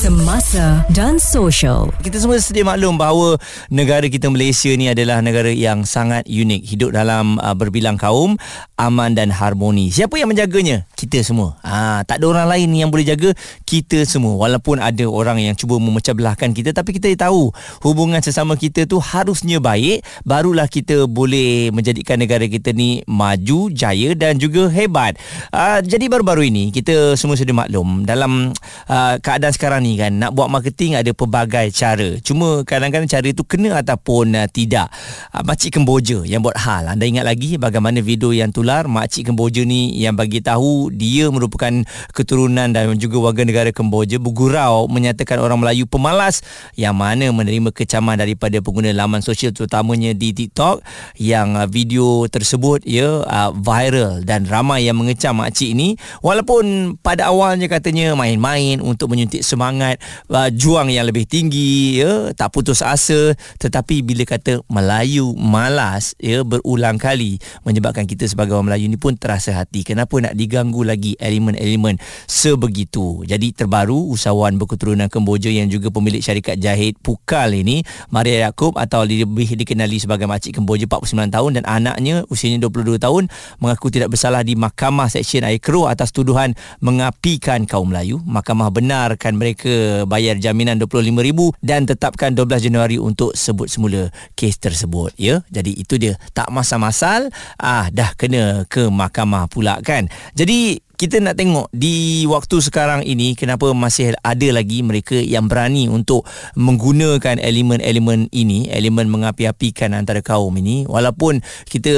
semasa dan sosial. Kita semua sedia maklum bahawa negara kita Malaysia ni adalah negara yang sangat unik. Hidup dalam uh, berbilang kaum, aman dan harmoni. Siapa yang menjaganya? Kita semua. Ha, tak ada orang lain yang boleh jaga kita semua. Walaupun ada orang yang cuba memecah belahkan kita tapi kita tahu hubungan sesama kita tu harusnya baik barulah kita boleh menjadikan negara kita ni maju, jaya dan juga hebat. Uh, jadi baru-baru ini kita semua sedia maklum dalam uh, keadaan sekarang ni ni kan nak buat marketing ada pelbagai cara. Cuma kadang-kadang cara itu kena ataupun uh, tidak. Uh, makcik Kemboja yang buat hal. Anda ingat lagi bagaimana video yang tular? Makcik Kemboja ni yang bagi tahu dia merupakan keturunan dan juga warga negara Kemboja bergurau menyatakan orang Melayu pemalas yang mana menerima kecaman daripada pengguna laman sosial terutamanya di TikTok yang uh, video tersebut ya uh, viral dan ramai yang mengecam makcik ini walaupun pada awalnya katanya main-main untuk menyuntik semangat semangat uh, juang yang lebih tinggi ya tak putus asa. Tetapi bila kata Melayu malas ya berulang kali menyebabkan kita sebagai orang Melayu ni pun terasa hati. Kenapa nak diganggu lagi elemen-elemen sebegitu? Jadi terbaru usahawan berketurunan Kemboja yang juga pemilik syarikat jahit Pukal ini Maria Yaakob atau lebih dikenali sebagai makcik Kemboja 49 tahun dan anaknya usianya 22 tahun mengaku tidak bersalah di Mahkamah Seksyen Air Keruh atas tuduhan mengapikan kaum Melayu. Mahkamah benarkan mereka mereka bayar jaminan RM25,000 dan tetapkan 12 Januari untuk sebut semula kes tersebut ya. Jadi itu dia tak masa-masal ah dah kena ke mahkamah pula kan. Jadi kita nak tengok di waktu sekarang ini kenapa masih ada lagi mereka yang berani untuk menggunakan elemen-elemen ini elemen mengapi-apikan antara kaum ini walaupun kita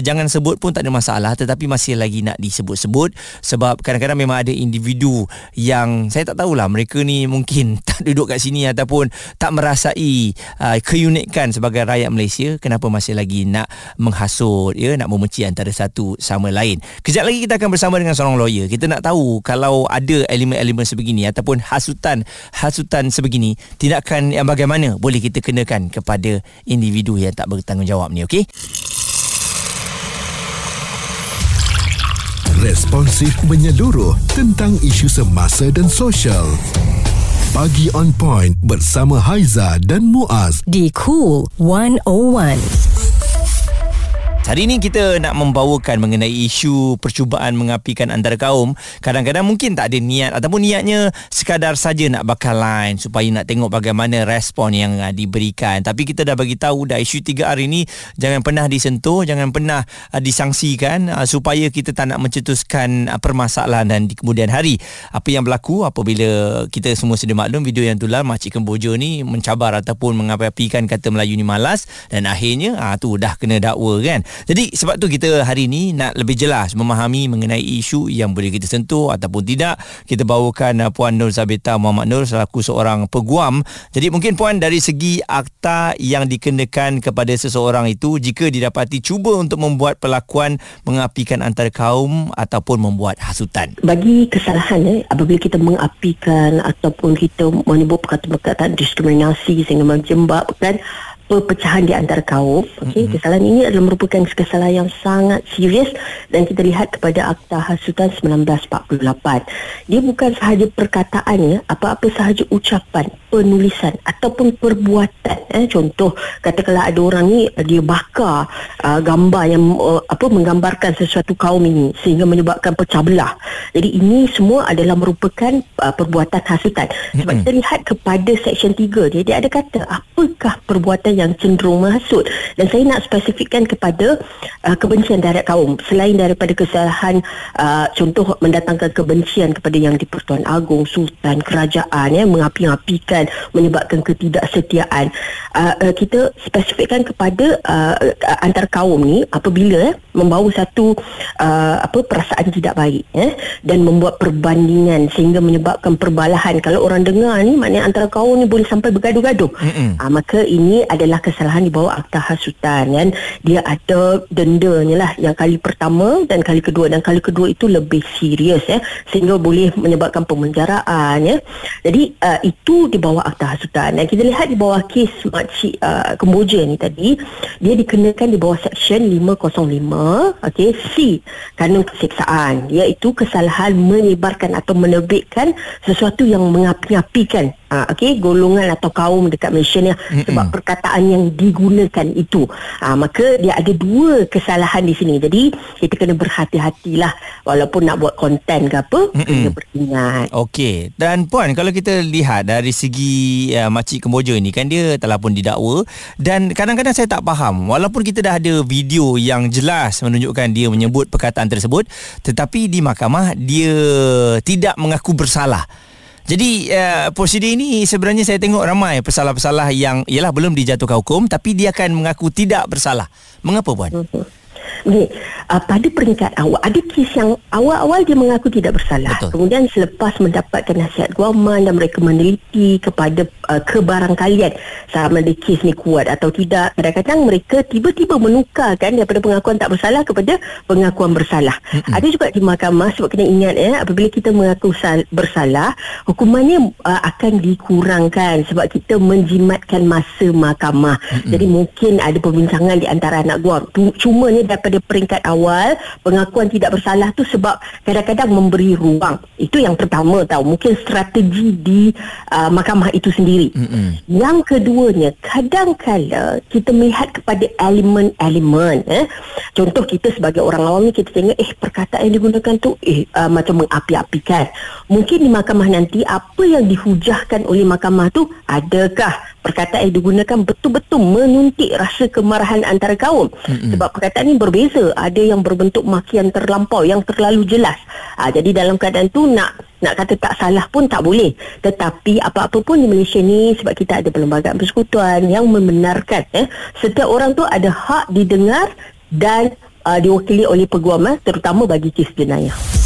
jangan sebut pun tak ada masalah tetapi masih lagi nak disebut-sebut sebab kadang-kadang memang ada individu yang saya tak tahulah mereka ni mungkin tak duduk kat sini ataupun tak merasai uh, keunikan sebagai rakyat Malaysia kenapa masih lagi nak menghasut ya nak membenci antara satu sama lain kejap lagi kita akan bersama dengan seorang. Kita nak tahu kalau ada elemen-elemen sebegini ataupun hasutan-hasutan sebegini, tindakan yang bagaimana boleh kita kenakan kepada individu yang tak bertanggungjawab ni, okey? Responsif menyeluruh tentang isu semasa dan sosial. Pagi on point bersama Haiza dan Muaz di Cool 101. Hari ini kita nak membawakan mengenai isu percubaan mengapikan antara kaum. Kadang-kadang mungkin tak ada niat ataupun niatnya sekadar saja nak bakal lain supaya nak tengok bagaimana respon yang uh, diberikan. Tapi kita dah bagi tahu dah isu 3R ini jangan pernah disentuh, jangan pernah uh, disangsikan uh, supaya kita tak nak mencetuskan permasalahan dan di kemudian hari. Apa yang berlaku apabila kita semua sedia maklum video yang tular makcik Kemboja ni mencabar ataupun mengapi-apikan kata Melayu ni malas dan akhirnya ah tu dah kena dakwa kan. Jadi sebab tu kita hari ini nak lebih jelas memahami mengenai isu yang boleh kita sentuh ataupun tidak. Kita bawakan uh, Puan Nur Zabita Muhammad Nur selaku seorang peguam. Jadi mungkin Puan dari segi akta yang dikenakan kepada seseorang itu jika didapati cuba untuk membuat perlakuan mengapikan antara kaum ataupun membuat hasutan. Bagi kesalahan eh, apabila kita mengapikan ataupun kita menyebut perkataan-perkataan diskriminasi sehingga menjembabkan perpecahan di antara kaum. Okey, mm-hmm. kesalahan ini adalah merupakan kesalahan yang sangat serius dan kita lihat kepada Akta Hasutan 1948. Dia bukan sahaja perkataan ya, apa-apa sahaja ucapan, penulisan ataupun perbuatan. Eh, contoh, katakanlah ada orang ni dia bakar uh, gambar yang uh, apa menggambarkan sesuatu kaum ini sehingga menyebabkan pecah belah. Jadi ini semua adalah merupakan uh, perbuatan hasutan. Sebab mm-hmm. kita lihat kepada seksyen 3 dia, dia ada kata apakah perbuatan yang cenderung menghasut. Dan saya nak spesifikkan kepada uh, kebencian terhadap kaum. Selain daripada kesalahan uh, contoh mendatangkan kebencian kepada yang di-Pertuan Agong, Sultan, Kerajaan ya, mengapi-apikan menyebabkan ketidaksetiaan. Uh, uh, kita spesifikkan kepada uh, antar kaum ni apabila eh, membawa satu uh, apa perasaan tidak baik eh, dan membuat perbandingan sehingga menyebabkan perbalahan. Kalau orang dengar ni maknanya antara kaum ni boleh sampai bergaduh-gaduh. Uh, maka ini adalah adalah kesalahan di bawah akta hasutan kan? Dia ada dendanya lah yang kali pertama dan kali kedua. Dan kali kedua itu lebih serius ya sehingga boleh menyebabkan pemenjaraan ya. Jadi uh, itu di bawah akta hasutan. Dan kita lihat di bawah kes makcik uh, Kemboja ni tadi dia dikenakan di bawah seksyen 505 okey C kanun keseksaan iaitu kesalahan menyebarkan atau menerbitkan sesuatu yang mengapi-apikan uh, okey golongan atau kaum dekat Malaysia ni Mm-mm. sebab perkataan yang digunakan itu. Uh, maka dia ada dua kesalahan di sini. Jadi kita kena berhati-hatilah walaupun nak buat konten ke apa Mm-mm. kena beringat. Okey. Dan puan kalau kita lihat dari segi uh, makcik Kemboja ni kan dia telah pun didakwa. Dan kadang-kadang saya tak faham walaupun kita dah ada video yang jelas menunjukkan dia menyebut perkataan tersebut tetapi di mahkamah dia tidak mengaku bersalah jadi uh, prosedur ini sebenarnya saya tengok ramai pesalah-pesalah yang ialah belum dijatuhkan hukum tapi dia akan mengaku tidak bersalah. Mengapa puan? Uh-huh. Okay. Uh, pada peringkat awal ada kes yang awal-awal dia mengaku tidak bersalah. Betul. Kemudian selepas mendapatkan nasihat guaman dan mereka meneliti kepada uh, kebarangkalian sama ada kes ni kuat atau tidak, kadang-kadang mereka tiba-tiba menukarkan daripada pengakuan tak bersalah kepada pengakuan bersalah. Mm-hmm. Ada juga di mahkamah sebab kena ingat ya, apabila kita mengaku sal- bersalah, hukumannya uh, akan dikurangkan sebab kita menjimatkan masa mahkamah. Mm-hmm. Jadi mungkin ada perbincangan di antara anak guam. Cumanya daripada pada peringkat awal pengakuan tidak bersalah tu sebab kadang-kadang memberi ruang itu yang pertama tahu mungkin strategi di uh, mahkamah itu sendiri mm-hmm. yang keduanya kadang-kala kita melihat kepada elemen-elemen eh. contoh kita sebagai orang awam ni kita tengok eh perkataan yang digunakan tu eh uh, macam mengapi-apikan mungkin di mahkamah nanti apa yang dihujahkan oleh mahkamah tu adakah perkataan yang digunakan betul-betul menuntik rasa kemarahan antara kaum. Mm-hmm. sebab perkataan ini berbeza. Ada yang berbentuk makian terlampau yang terlalu jelas. Ha, jadi dalam keadaan tu nak nak kata tak salah pun tak boleh. Tetapi apa-apa pun di Malaysia ni sebab kita ada perlembagaan persekutuan yang membenarkan eh, setiap orang tu ada hak didengar dan uh, diwakili oleh peguam eh, terutama bagi kes jenayah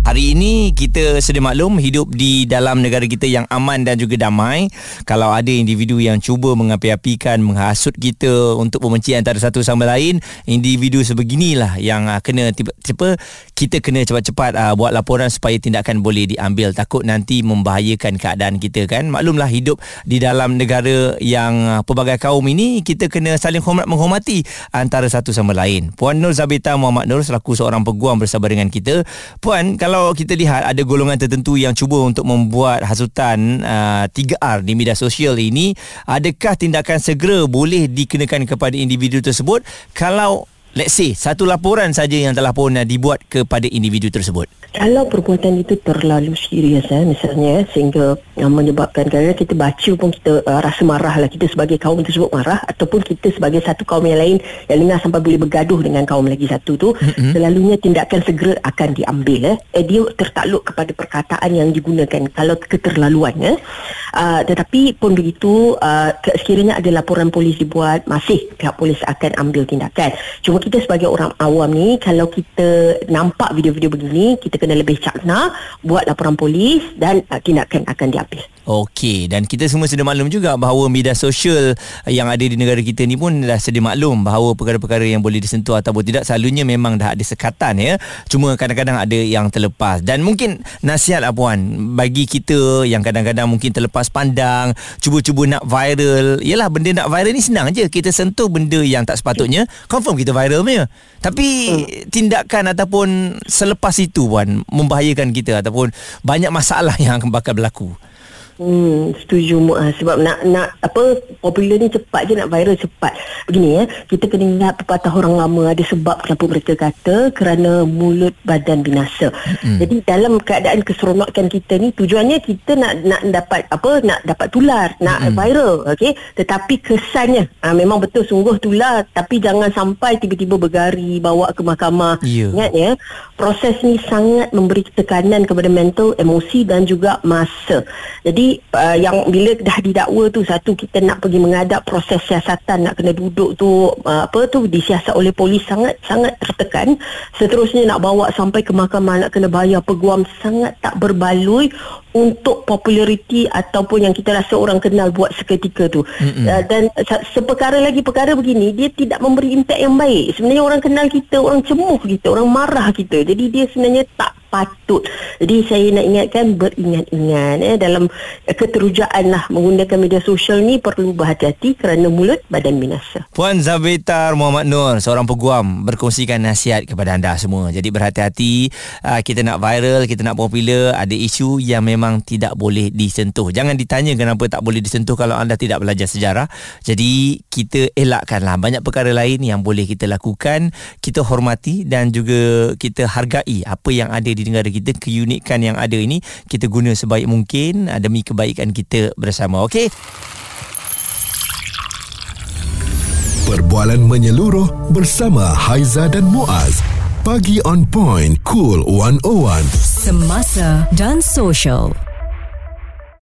Hari ini kita sedia maklum hidup di dalam negara kita yang aman dan juga damai. Kalau ada individu yang cuba mengapi-apikan, menghasut kita untuk membenci antara satu sama lain, individu sebeginilah yang uh, kena tiba-tiba kita kena cepat-cepat uh, buat laporan supaya tindakan boleh diambil. Takut nanti membahayakan keadaan kita kan. Maklumlah hidup di dalam negara yang uh, pelbagai kaum ini, kita kena saling hormat menghormati antara satu sama lain. Puan Nur Zabita Muhammad Nur selaku seorang peguam bersama dengan kita. Puan, kalau kalau kita lihat ada golongan tertentu yang cuba untuk membuat hasutan uh, 3R di media sosial ini, adakah tindakan segera boleh dikenakan kepada individu tersebut? Kalau let's say satu laporan saja yang telah pun uh, dibuat kepada individu tersebut? Kalau perbuatan itu terlalu serius eh, misalnya sehingga uh, menyebabkan kerana kita baca pun kita uh, rasa marah lah kita sebagai kaum tersebut marah ataupun kita sebagai satu kaum yang lain yang dengar sampai boleh bergaduh dengan kaum lagi satu tu mm-hmm. selalunya tindakan segera akan diambil eh. eh dia tertakluk kepada perkataan yang digunakan kalau keterlaluan eh. Uh, tetapi pun begitu uh, sekiranya ada laporan polis dibuat masih pihak polis akan ambil tindakan cuma kita sebagai orang awam ni kalau kita nampak video-video begini kita kena lebih cakna buat laporan polis dan uh, tindakan akan diambil Okey dan kita semua sudah maklum juga bahawa media sosial yang ada di negara kita ni pun dah sedia maklum bahawa perkara-perkara yang boleh disentuh ataupun tidak selalunya memang dah ada sekatan ya. Cuma kadang-kadang ada yang terlepas dan mungkin nasihat lah puan bagi kita yang kadang-kadang mungkin terlepas pandang, cuba-cuba nak viral. Yalah benda nak viral ni senang je. Kita sentuh benda yang tak sepatutnya, confirm kita viral punya. Tapi hmm. tindakan ataupun selepas itu puan membahayakan kita ataupun banyak masalah yang akan bakal berlaku. Hmm, setuju Muaz sebab nak nak apa popular ni cepat je nak viral cepat. Begini ya, kita kena ingat pepatah orang lama ada sebab kenapa mereka kata kerana mulut badan binasa. Hmm. Jadi dalam keadaan keseronokan kita ni tujuannya kita nak nak dapat apa nak dapat tular, nak hmm. viral, okey. Tetapi kesannya ha, memang betul sungguh tular tapi jangan sampai tiba-tiba bergari bawa ke mahkamah. Yeah. Ingat ya, proses ni sangat memberi tekanan kepada mental, emosi dan juga masa. Jadi uh, yang bila dah didakwa tu satu kita nak pergi menghadap proses siasatan nak kena duduk tu uh, apa tu disiasat oleh polis sangat sangat tertekan seterusnya nak bawa sampai ke mahkamah nak kena bayar peguam sangat tak berbaloi untuk populariti ataupun yang kita rasa orang kenal buat seketika tu. Uh, dan se- seperkara lagi perkara begini dia tidak memberi impak yang baik. Sebenarnya orang kenal kita, orang cemuh kita, orang marah kita. Jadi dia sebenarnya tak patut. Jadi saya nak ingatkan beringat-ingat eh dalam eh, keterujaan lah menggunakan media sosial ni perlu berhati-hati kerana mulut badan binasa. Puan Zabetar Muhammad Nur seorang peguam berkongsikan nasihat kepada anda semua. Jadi berhati-hati uh, kita nak viral, kita nak popular, ada isu yang memang tidak boleh disentuh. Jangan ditanya kenapa tak boleh disentuh kalau anda tidak belajar sejarah. Jadi kita elakkanlah banyak perkara lain yang boleh kita lakukan. Kita hormati dan juga kita hargai apa yang ada di negara kita, keunikan yang ada ini kita guna sebaik mungkin uh, demi kebaikan kita bersama. Okey? Perbualan menyeluruh bersama Haiza dan Muaz. Pagi on point, cool 101. Semasa dan social.